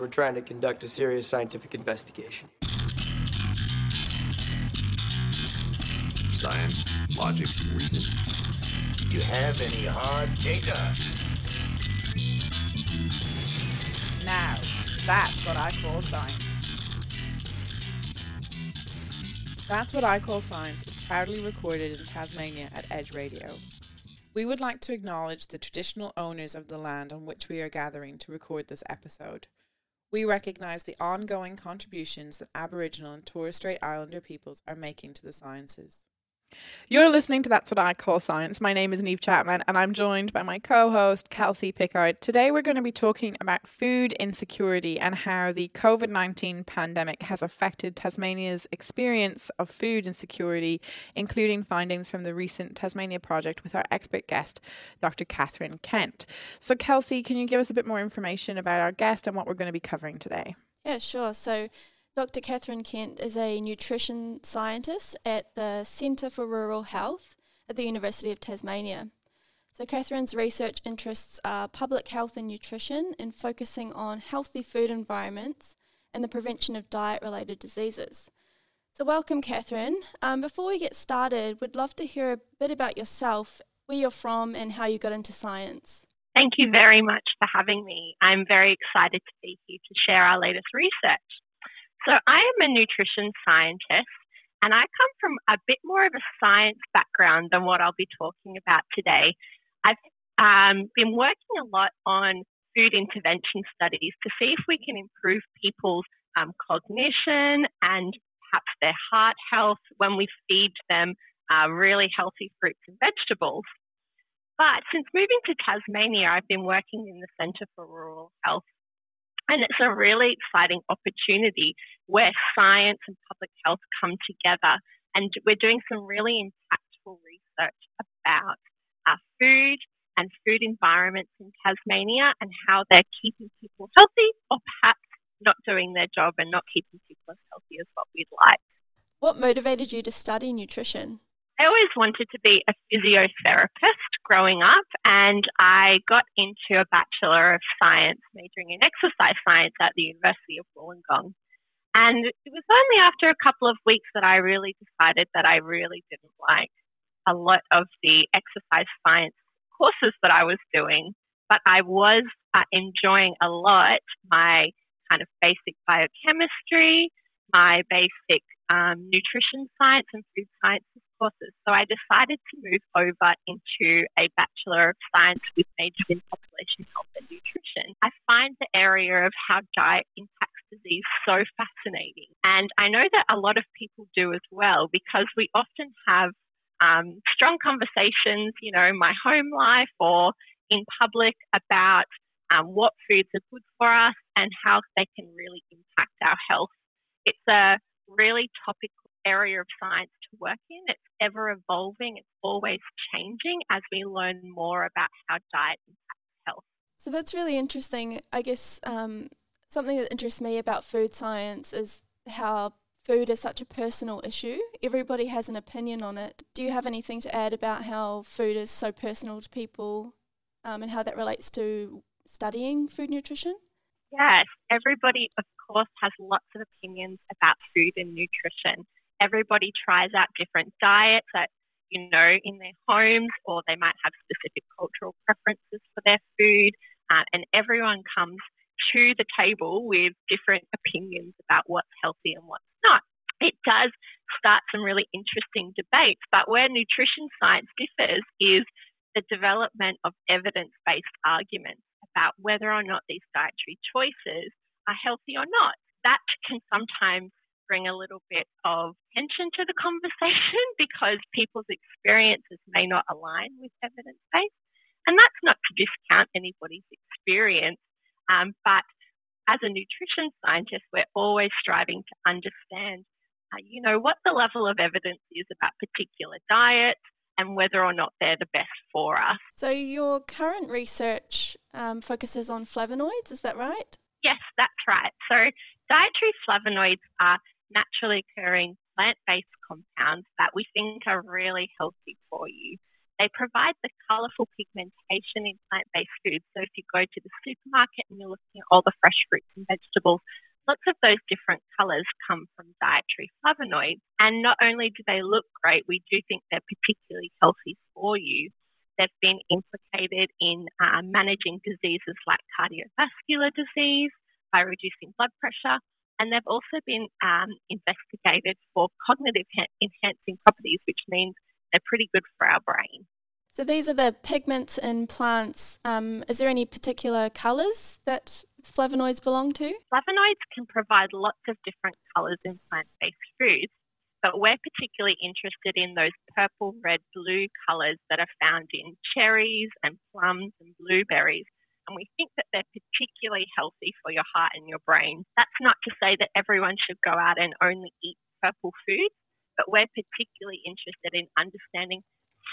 We're trying to conduct a serious scientific investigation. Science, logic, reason. Do you have any hard data? Now, that's what I call science. That's What I Call Science is proudly recorded in Tasmania at Edge Radio. We would like to acknowledge the traditional owners of the land on which we are gathering to record this episode. We recognise the ongoing contributions that Aboriginal and Torres Strait Islander peoples are making to the sciences. You're listening to That's What I Call Science. My name is Neve Chapman, and I'm joined by my co host, Kelsey Pickard. Today, we're going to be talking about food insecurity and how the COVID 19 pandemic has affected Tasmania's experience of food insecurity, including findings from the recent Tasmania project with our expert guest, Dr. Katherine Kent. So, Kelsey, can you give us a bit more information about our guest and what we're going to be covering today? Yeah, sure. So, Dr. Katherine Kent is a nutrition scientist at the Centre for Rural Health at the University of Tasmania. So, Katherine's research interests are public health and nutrition and focusing on healthy food environments and the prevention of diet related diseases. So, welcome, Katherine. Um, before we get started, we'd love to hear a bit about yourself, where you're from, and how you got into science. Thank you very much for having me. I'm very excited to be here to share our latest research. So I am a nutrition scientist and I come from a bit more of a science background than what I'll be talking about today. I've um, been working a lot on food intervention studies to see if we can improve people's um, cognition and perhaps their heart health when we feed them uh, really healthy fruits and vegetables. But since moving to Tasmania, I've been working in the Centre for Rural Health and it's a really exciting opportunity where science and public health come together. And we're doing some really impactful research about our food and food environments in Tasmania and how they're keeping people healthy or perhaps not doing their job and not keeping people as healthy as what we'd like. What motivated you to study nutrition? I always wanted to be a physiotherapist growing up, and I got into a Bachelor of Science, majoring in exercise science at the University of Wollongong. And it was only after a couple of weeks that I really decided that I really didn't like a lot of the exercise science courses that I was doing, but I was uh, enjoying a lot my kind of basic biochemistry, my basic um, nutrition science and food sciences courses. So I decided to move over into a Bachelor of Science with major in population health and nutrition. I find the area of how diet impacts disease so fascinating. And I know that a lot of people do as well because we often have um, strong conversations, you know, in my home life or in public about um, what foods are good for us and how they can really impact our health. It's a really topical area of science to work in. It's ever evolving, it's always changing as we learn more about how diet impacts health. So that's really interesting. I guess um, something that interests me about food science is how food is such a personal issue. Everybody has an opinion on it. Do you have anything to add about how food is so personal to people um, and how that relates to studying food nutrition? Yes, everybody, of course, has lots of opinions about food and nutrition everybody tries out different diets that, you know, in their homes, or they might have specific cultural preferences for their food. Uh, and everyone comes to the table with different opinions about what's healthy and what's not. It does start some really interesting debates, but where nutrition science differs is the development of evidence based arguments about whether or not these dietary choices are healthy or not. That can sometimes bring a little bit of tension to the conversation because people's experiences may not align with evidence based. And that's not to discount anybody's experience, um, but as a nutrition scientist, we're always striving to understand, uh, you know, what the level of evidence is about particular diets and whether or not they're the best for us. So your current research um, focuses on flavonoids, is that right? Yes, that's right. So dietary flavonoids are naturally occurring plant based compounds that we think are really healthy for you. they provide the colourful pigmentation in plant based foods. So if you go to the supermarket and you're looking at all the fresh fruits and vegetables, lots of those different colours come from dietary flavonoids. And not only do they look great, we do think they're particularly healthy for you. They've been implicated in uh, managing diseases like cardiovascular disease by reducing blood pressure. And they've also been um, investigated for cognitive enhancing properties, which means they're pretty good for our brain. So these are the pigments in plants. Um, is there any particular colours that flavonoids belong to? Flavonoids can provide lots of different colours in plant-based foods, but we're particularly interested in those purple, red, blue colours that are found in cherries and plums and blueberries. And we think that they're particularly healthy for your heart and your brain. That's not to say that everyone should go out and only eat purple foods but we're particularly interested in understanding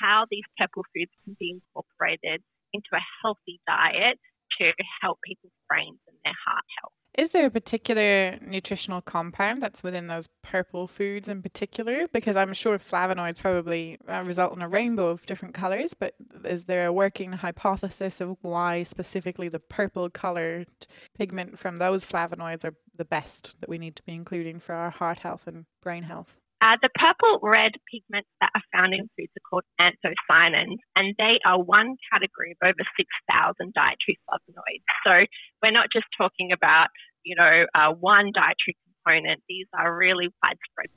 how these purple foods can be incorporated into a healthy diet to help people's brains and their heart health. Is there a particular nutritional compound that's within those purple foods in particular? Because I'm sure flavonoids probably uh, result in a rainbow of different colors, but is there a working hypothesis of why specifically the purple colored pigment from those flavonoids are the best that we need to be including for our heart health and brain health? Uh, the purple red pigments that are found in foods are called anthocyanins, and they are one category of over 6,000 dietary flavonoids. So we're not just talking about, you know, uh, one dietary component. These are really widespread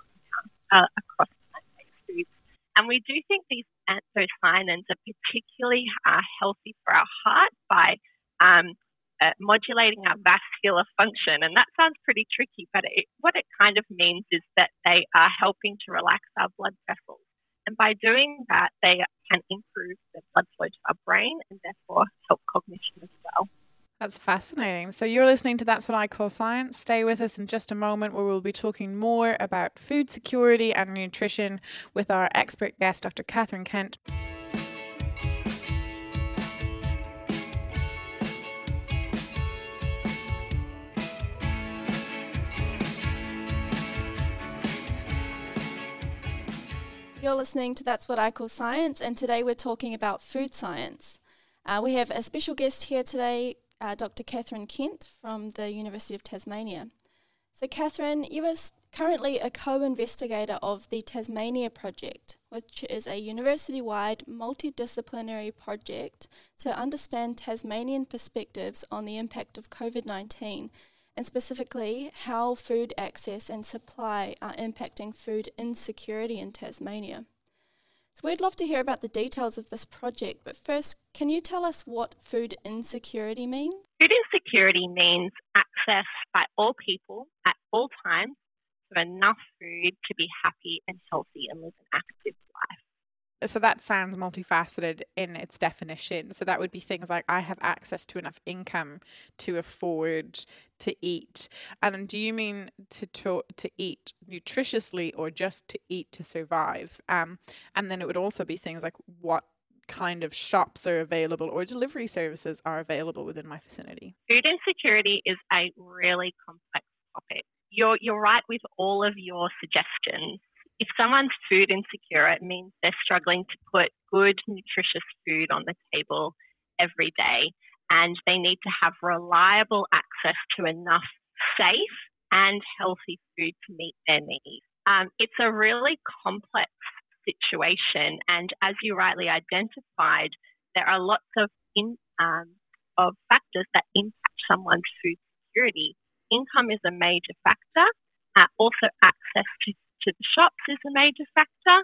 uh, across plant-based foods. And we do think these anthocyanins are particularly uh, healthy for our heart by um, modulating our vascular function. And that sounds pretty tricky, but it, what it kind of means is that they are helping to relax our blood vessels. And by doing that, they can improve the blood flow to our brain and therefore help cognition as well. That's fascinating. So, you're listening to That's What I Call Science. Stay with us in just a moment where we'll be talking more about food security and nutrition with our expert guest, Dr. Katherine Kent. You're listening to That's What I Call Science, and today we're talking about food science. Uh, we have a special guest here today, uh, Dr. Katherine Kent from the University of Tasmania. So, Katherine, you are currently a co investigator of the Tasmania Project, which is a university wide multidisciplinary project to understand Tasmanian perspectives on the impact of COVID 19 and specifically how food access and supply are impacting food insecurity in Tasmania. So, we'd love to hear about the details of this project, but first, can you tell us what food insecurity means? Food insecurity means access by all people at all times to enough food to be happy and healthy and live an active so that sounds multifaceted in its definition. So that would be things like I have access to enough income to afford to eat. And do you mean to to, to eat nutritiously or just to eat to survive? Um, and then it would also be things like what kind of shops are available or delivery services are available within my vicinity. Food insecurity is a really complex topic. You're you're right with all of your suggestions if someone's food insecure, it means they're struggling to put good, nutritious food on the table every day. And they need to have reliable access to enough safe and healthy food to meet their needs. Um, it's a really complex situation. And as you rightly identified, there are lots of, in, um, of factors that impact someone's food security. Income is a major factor. Uh, also, access to to the shops is a major factor.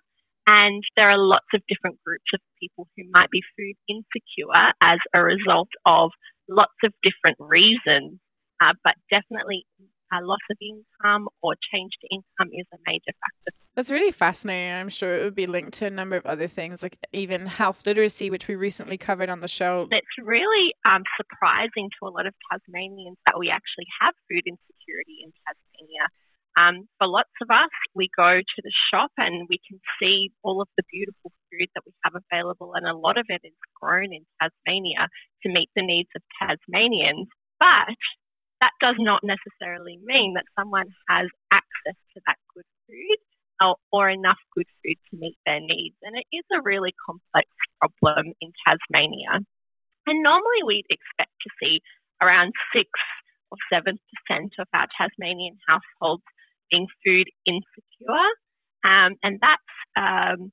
And there are lots of different groups of people who might be food insecure as a result of lots of different reasons. Uh, but definitely a loss of income or change to income is a major factor. That's really fascinating. I'm sure it would be linked to a number of other things, like even health literacy, which we recently covered on the show. It's really um, surprising to a lot of Tasmanians that we actually have food insecurity in Tasmania. Um, for lots of us, we go to the shop and we can see all of the beautiful food that we have available, and a lot of it is grown in Tasmania to meet the needs of Tasmanians. But that does not necessarily mean that someone has access to that good food or, or enough good food to meet their needs. And it is a really complex problem in Tasmania. And normally we'd expect to see around six or seven percent of our Tasmanian households being food insecure. Um, and that's um,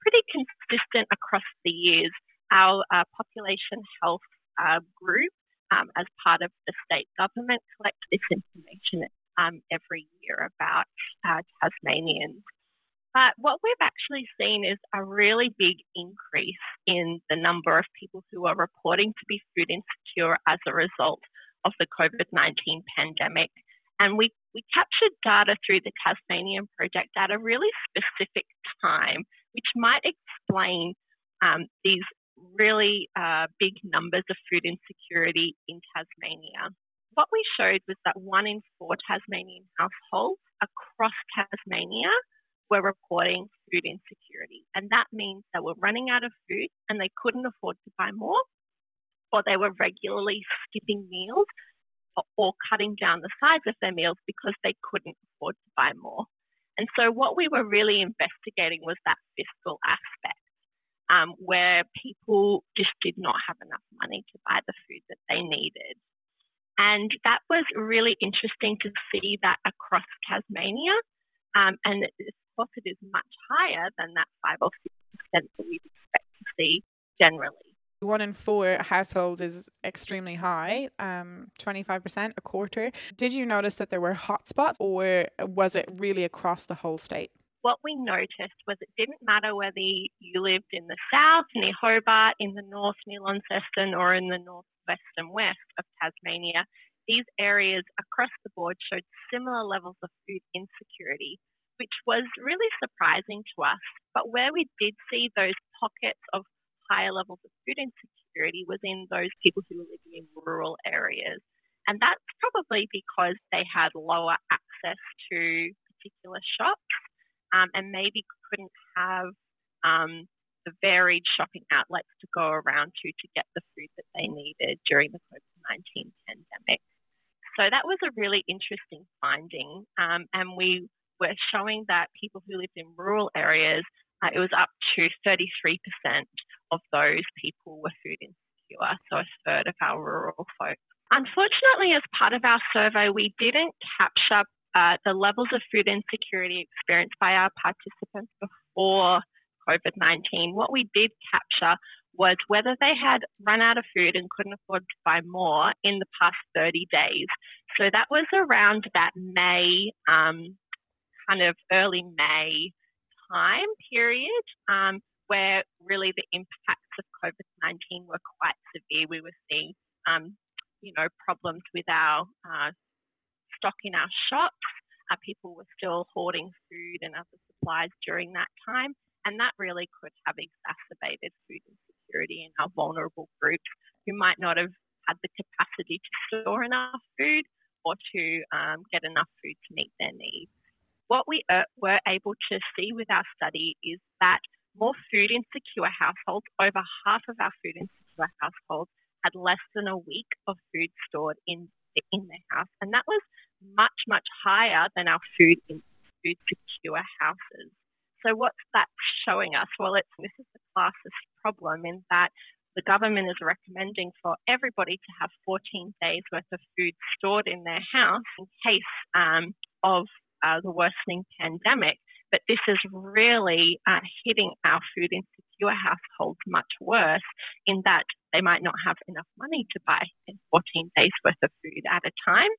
pretty consistent across the years. Our uh, population health uh, group, um, as part of the state government, collects this information um, every year about uh, Tasmanians. But what we've actually seen is a really big increase in the number of people who are reporting to be food insecure as a result of the COVID 19 pandemic. And we, we captured data through the Tasmanian project at a really specific time, which might explain um, these really uh, big numbers of food insecurity in Tasmania. What we showed was that one in four Tasmanian households across Tasmania were reporting food insecurity. And that means they were running out of food and they couldn't afford to buy more, or they were regularly skipping meals or cutting down the size of their meals because they couldn't afford to buy more. And so, what we were really investigating was that fiscal aspect, um, where people just did not have enough money to buy the food that they needed. And that was really interesting to see that across Tasmania. Um, and of course, it is much higher than that 5 or 6% that we'd expect to see generally one in four households is extremely high, um, 25%, a quarter. Did you notice that there were hotspots or was it really across the whole state? What we noticed was it didn't matter whether you lived in the south, near Hobart, in the north, near Launceston, or in the northwest and west of Tasmania. These areas across the board showed similar levels of food insecurity, which was really surprising to us. But where we did see those pockets of higher levels of food insecurity was in those people who were living in rural areas. And that's probably because they had lower access to particular shops um, and maybe couldn't have um, the varied shopping outlets to go around to to get the food that they needed during the COVID 19 pandemic. So that was a really interesting finding. Um, and we were showing that people who lived in rural areas, uh, it was up to 33% of those people were food insecure, so a third of our rural folk. Unfortunately, as part of our survey, we didn't capture uh, the levels of food insecurity experienced by our participants before COVID 19. What we did capture was whether they had run out of food and couldn't afford to buy more in the past 30 days. So that was around that May, um, kind of early May time period. Um, where really the impacts of COVID 19 were quite severe. We were seeing, um, you know, problems with our uh, stock in our shops. Uh, people were still hoarding food and other supplies during that time, and that really could have exacerbated food insecurity in our vulnerable groups who might not have had the capacity to store enough food or to um, get enough food to meet their needs. What we uh, were able to see with our study is that more food insecure households, over half of our food insecure households had less than a week of food stored in in their house, and that was much much higher than our food in, food secure houses. So what's that showing us? Well, it's this is the classist problem in that the government is recommending for everybody to have 14 days worth of food stored in their house in case um, of uh, the worsening pandemic. But this is really uh, hitting our food insecure households much worse in that they might not have enough money to buy 14 days worth of food at a time.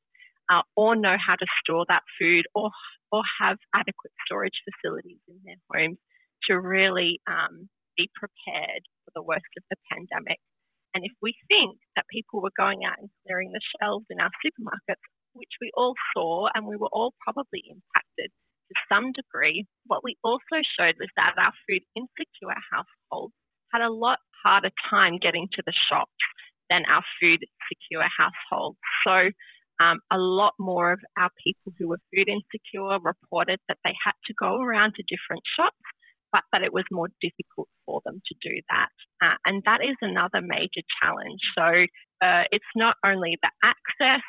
Uh, or know how to store that food or, or have adequate storage facilities in their homes to really um, be prepared for the worst of the pandemic. And if we think that people were going out and clearing the shelves in our supermarkets, which we all saw and we were all probably impacted to some degree, what we also showed was that our food insecure households had a lot harder time getting to the shops than our food secure households. So um, a lot more of our people who were food insecure reported that they had to go around to different shops, but that it was more difficult for them to do that. Uh, and that is another major challenge. So uh, it's not only the access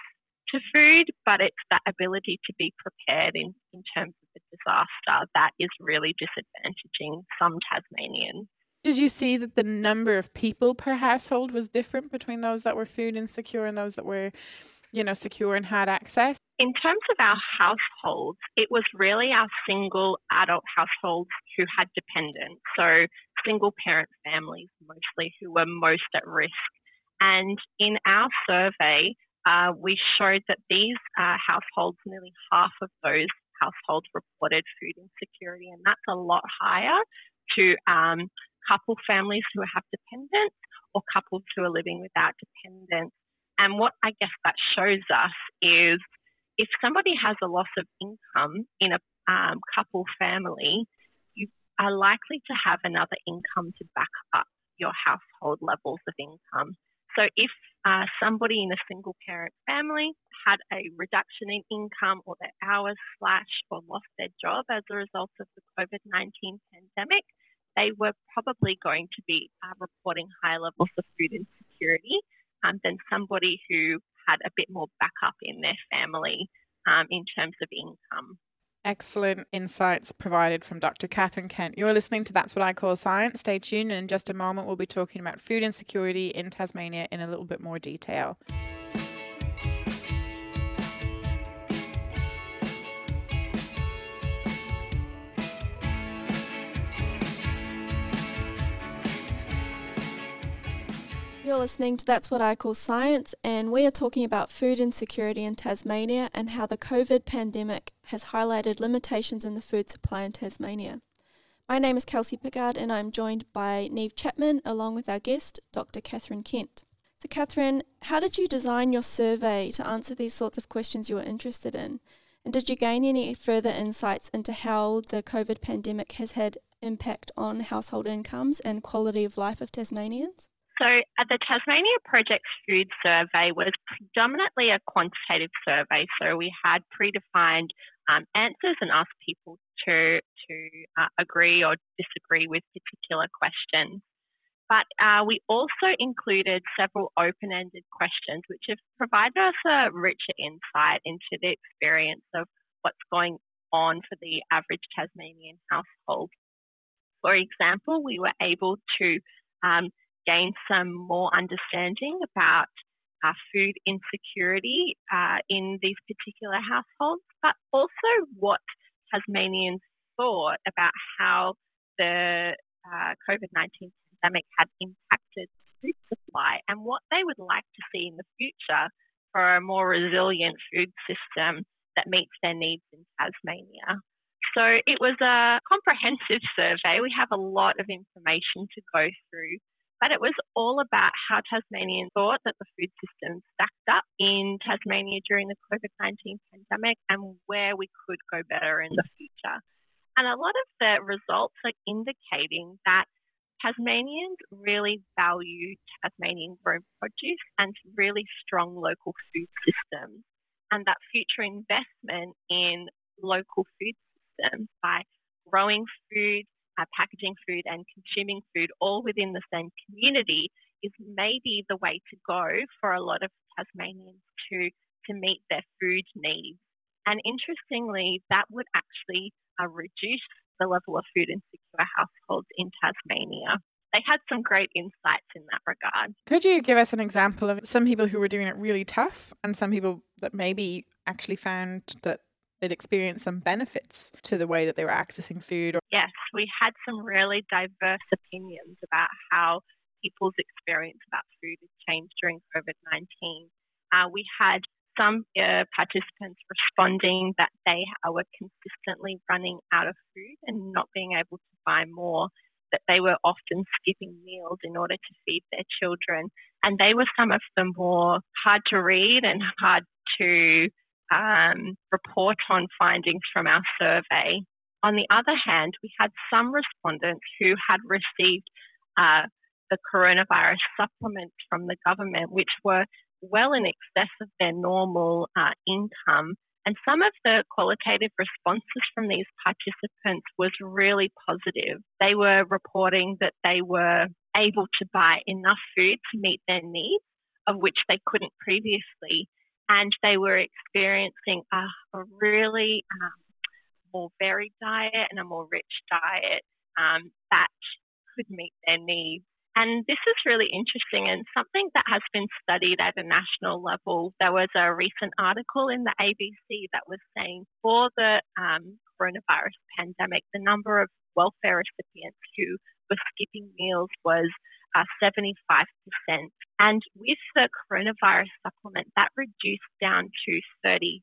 to food, but it's that ability to be prepared in, in terms of that is really disadvantaging some Tasmanians. Did you see that the number of people per household was different between those that were food insecure and those that were, you know, secure and had access? In terms of our households, it was really our single adult households who had dependents, so single parent families mostly who were most at risk. And in our survey, uh, we showed that these uh, households, nearly half of those households reported food insecurity, and that's a lot higher to um, couple families who have dependents or couples who are living without dependents. And what I guess that shows us is if somebody has a loss of income in a um, couple family, you are likely to have another income to back up your household levels of income. So if uh, somebody in a single parent family had a reduction in income or their hours slashed or lost their job as a result of the COVID 19 pandemic, they were probably going to be uh, reporting higher levels of food insecurity um, than somebody who had a bit more backup in their family um, in terms of income. Excellent insights provided from Dr. Katherine Kent. You're listening to That's What I Call Science. Stay tuned, and in just a moment, we'll be talking about food insecurity in Tasmania in a little bit more detail. You're listening to That's What I Call Science, and we are talking about food insecurity in Tasmania and how the COVID pandemic has highlighted limitations in the food supply in Tasmania. My name is Kelsey Pickard, and I'm joined by Neve Chapman along with our guest, Dr. Katherine Kent. So, Katherine, how did you design your survey to answer these sorts of questions you were interested in? And did you gain any further insights into how the COVID pandemic has had impact on household incomes and quality of life of Tasmanians? So, uh, the Tasmania Project's Food Survey was predominantly a quantitative survey. So, we had predefined um, answers and ask people to to uh, agree or disagree with particular questions. But uh, we also included several open-ended questions, which have provided us a richer insight into the experience of what's going on for the average Tasmanian household. For example, we were able to um, gain some more understanding about uh, food insecurity uh, in these particular households, but also what Tasmanians thought about how the uh, COVID 19 pandemic had impacted food supply and what they would like to see in the future for a more resilient food system that meets their needs in Tasmania. So it was a comprehensive survey. We have a lot of information to go through but it was all about how Tasmanians thought that the food system stacked up in Tasmania during the COVID 19 pandemic and where we could go better in the future. And a lot of the results are indicating that Tasmanians really value Tasmanian grown produce and really strong local food systems, and that future investment in local food systems by growing food, uh, packaging food and consuming food all within the same community is maybe the way to go for a lot of Tasmanians to, to meet their food needs. And interestingly, that would actually uh, reduce the level of food insecure households in Tasmania. They had some great insights in that regard. Could you give us an example of some people who were doing it really tough and some people that maybe actually found that they'd experienced some benefits to the way that they were accessing food. Yes, we had some really diverse opinions about how people's experience about food has changed during COVID 19. Uh, we had some uh, participants responding that they were consistently running out of food and not being able to buy more, that they were often skipping meals in order to feed their children. And they were some of the more hard to read and hard to um, report on findings from our survey. On the other hand, we had some respondents who had received uh, the coronavirus supplements from the government, which were well in excess of their normal uh, income. And some of the qualitative responses from these participants was really positive. They were reporting that they were able to buy enough food to meet their needs, of which they couldn't previously and they were experiencing a, a really um, more varied diet and a more rich diet um, that could meet their needs. And this is really interesting and something that has been studied at a national level. There was a recent article in the ABC that was saying for the um, coronavirus pandemic, the number of welfare recipients who were skipping meals was uh, 75%. And with the coronavirus supplement, that reduced down to 32%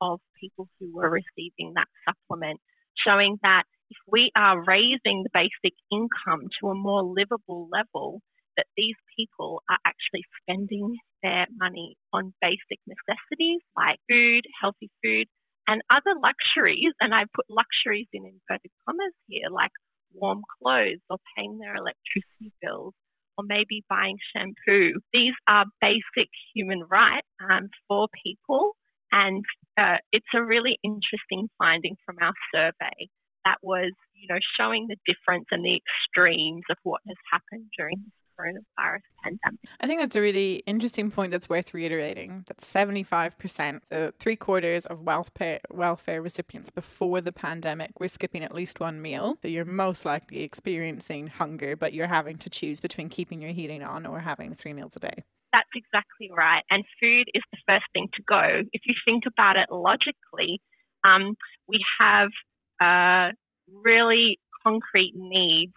of people who were receiving that supplement, showing that if we are raising the basic income to a more livable level, that these people are actually spending their money on basic necessities like food, healthy food, and other luxuries. And I put luxuries in inverted commas here, like warm clothes or paying their electricity bills or maybe buying shampoo. These are basic human rights um, for people. And uh, it's a really interesting finding from our survey that was, you know, showing the difference and the extremes of what has happened during this coronavirus pandemic. I think that's a really interesting point that's worth reiterating. That 75%, so three quarters of welfare, welfare recipients before the pandemic were skipping at least one meal. So you're most likely experiencing hunger, but you're having to choose between keeping your heating on or having three meals a day. That's exactly right. And food is the first thing to go. If you think about it logically, um, we have really concrete needs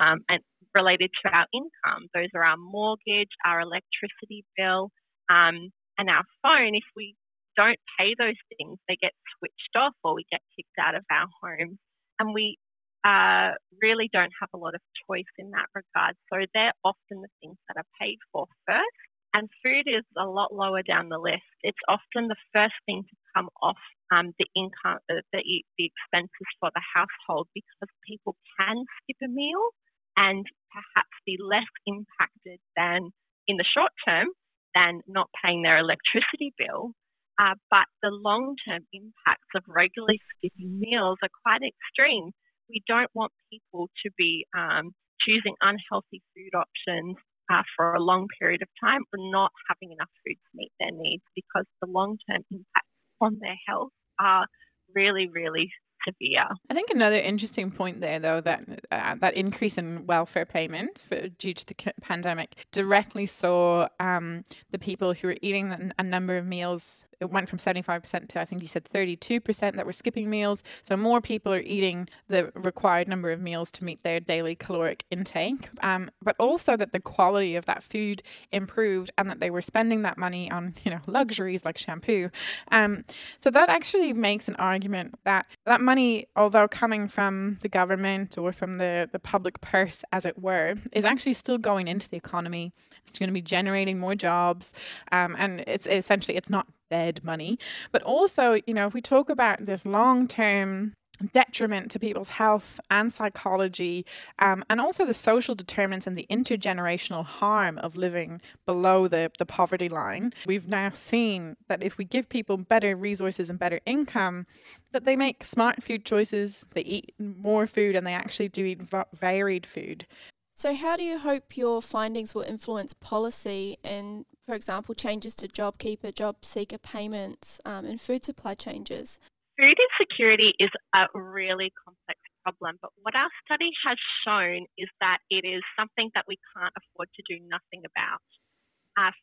um, and related to our income. Those are our mortgage, our electricity bill, um, and our phone. If we don't pay those things, they get switched off or we get kicked out of our homes. And we uh, really don't have a lot of choice in that regard. So they're often the things that are paid for first. And food is a lot lower down the list. It's often the first thing to come off um, the income, uh, the, the expenses for the household because people can skip a meal and perhaps be less impacted than in the short term than not paying their electricity bill. Uh, but the long term impacts of regularly skipping meals are quite extreme. We don't want people to be um, choosing unhealthy food options uh, for a long period of time or not having enough food to meet their needs because the long term impacts on their health are really, really severe. I think another interesting point there, though, that uh, that increase in welfare payment for, due to the pandemic directly saw um, the people who were eating a number of meals it went from 75% to I think you said 32% that were skipping meals. So more people are eating the required number of meals to meet their daily caloric intake. Um, but also that the quality of that food improved and that they were spending that money on, you know, luxuries like shampoo. Um, so that actually makes an argument that that money, although coming from the government or from the, the public purse, as it were, is actually still going into the economy. It's going to be generating more jobs. Um, and it's essentially, it's not dead money. But also, you know, if we talk about this long term detriment to people's health and psychology, um, and also the social determinants and the intergenerational harm of living below the, the poverty line. We've now seen that if we give people better resources and better income, that they make smart food choices, they eat more food, and they actually do eat varied food. So, how do you hope your findings will influence policy and, for example, changes to JobKeeper, JobSeeker payments, um, and food supply changes? Food insecurity is a really complex problem, but what our study has shown is that it is something that we can't afford to do nothing about.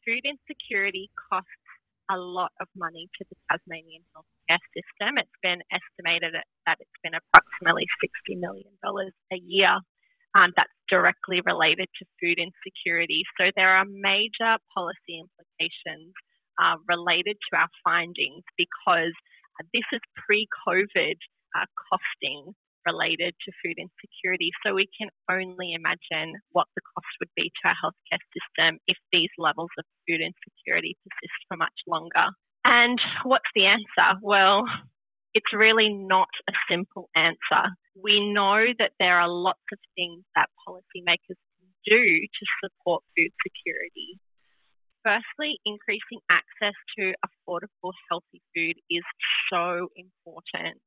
Food insecurity costs a lot of money to the Tasmanian healthcare system. It's been estimated that it's been approximately $60 million a year um, that's directly related to food insecurity. So there are major policy implications uh, related to our findings because this is pre-COVID uh, costing related to food insecurity. So we can only imagine what the cost would be to our healthcare system if these levels of food insecurity persist for much longer. And what's the answer? Well, it's really not a simple answer. We know that there are lots of things that policymakers can do to support food security. Firstly, increasing access to affordable, healthy food is so important.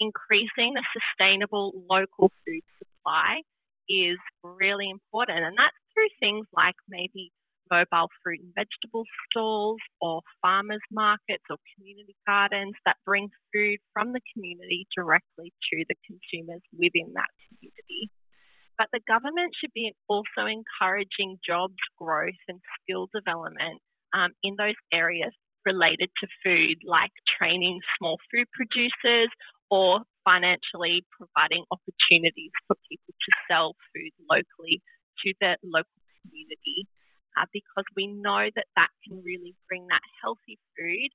Increasing the sustainable local food supply is really important, and that's through things like maybe mobile fruit and vegetable stalls or farmers markets or community gardens that bring food from the community directly to the consumers within that community. But the government should be also encouraging jobs growth and skill development um, in those areas related to food, like training small food producers or financially providing opportunities for people to sell food locally to the local community. Uh, because we know that that can really bring that healthy food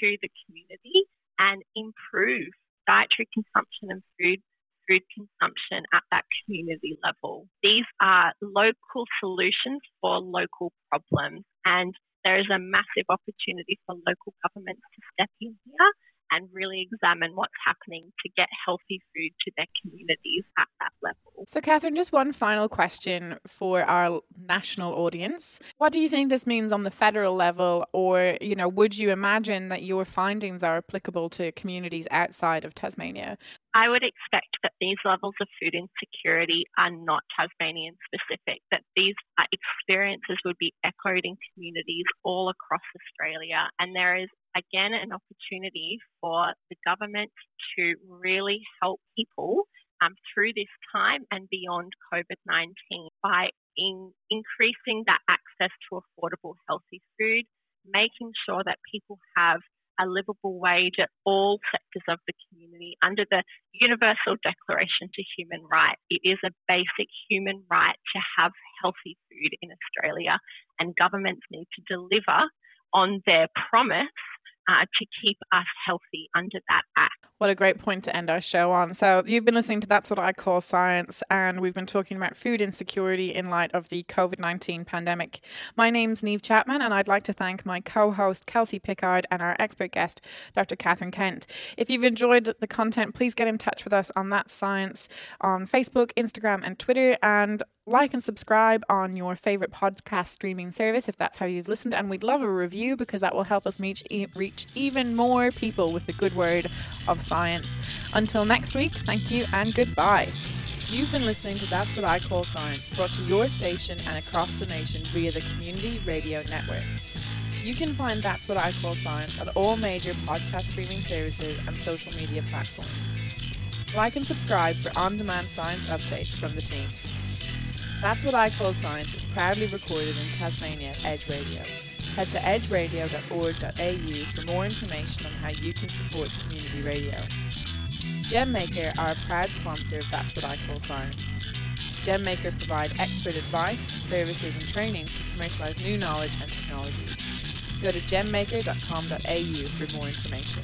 to the community and improve dietary consumption and food food consumption at that community level. These are local solutions for local problems and there is a massive opportunity for local governments to step in here and really examine what's happening to get healthy food to their communities at that level. So, Katherine, just one final question for our national audience. What do you think this means on the federal level, or you know, would you imagine that your findings are applicable to communities outside of Tasmania? I would expect that these levels of food insecurity are not Tasmanian specific, that these experiences would be echoed in communities all across Australia. And there is again an opportunity for the government to really help people um, through this time and beyond COVID 19 by in increasing that access to affordable, healthy food, making sure that people have a livable wage at all sectors of the community under the Universal Declaration to Human Rights. It is a basic human right to have healthy food in Australia, and governments need to deliver on their promise uh, to keep us healthy under that act. What a great point to end our show on. So, you've been listening to That's What I Call Science, and we've been talking about food insecurity in light of the COVID 19 pandemic. My name's Neve Chapman, and I'd like to thank my co host, Kelsey Pickard, and our expert guest, Dr. Katherine Kent. If you've enjoyed the content, please get in touch with us on That Science on Facebook, Instagram, and Twitter. And like and subscribe on your favorite podcast streaming service if that's how you've listened. And we'd love a review because that will help us reach, reach even more people with the good word of science. Until next week, thank you and goodbye. You've been listening to That's What I Call Science, brought to your station and across the nation via the Community Radio Network. You can find That's What I Call Science on all major podcast streaming services and social media platforms. Like and subscribe for on demand science updates from the team. That's What I Call Science is proudly recorded in Tasmania at Edge Radio. Head to edgeradio.org.au for more information on how you can support community radio. GemMaker are a proud sponsor of That's What I Call Science. GemMaker provide expert advice, services and training to commercialise new knowledge and technologies. Go to gemmaker.com.au for more information.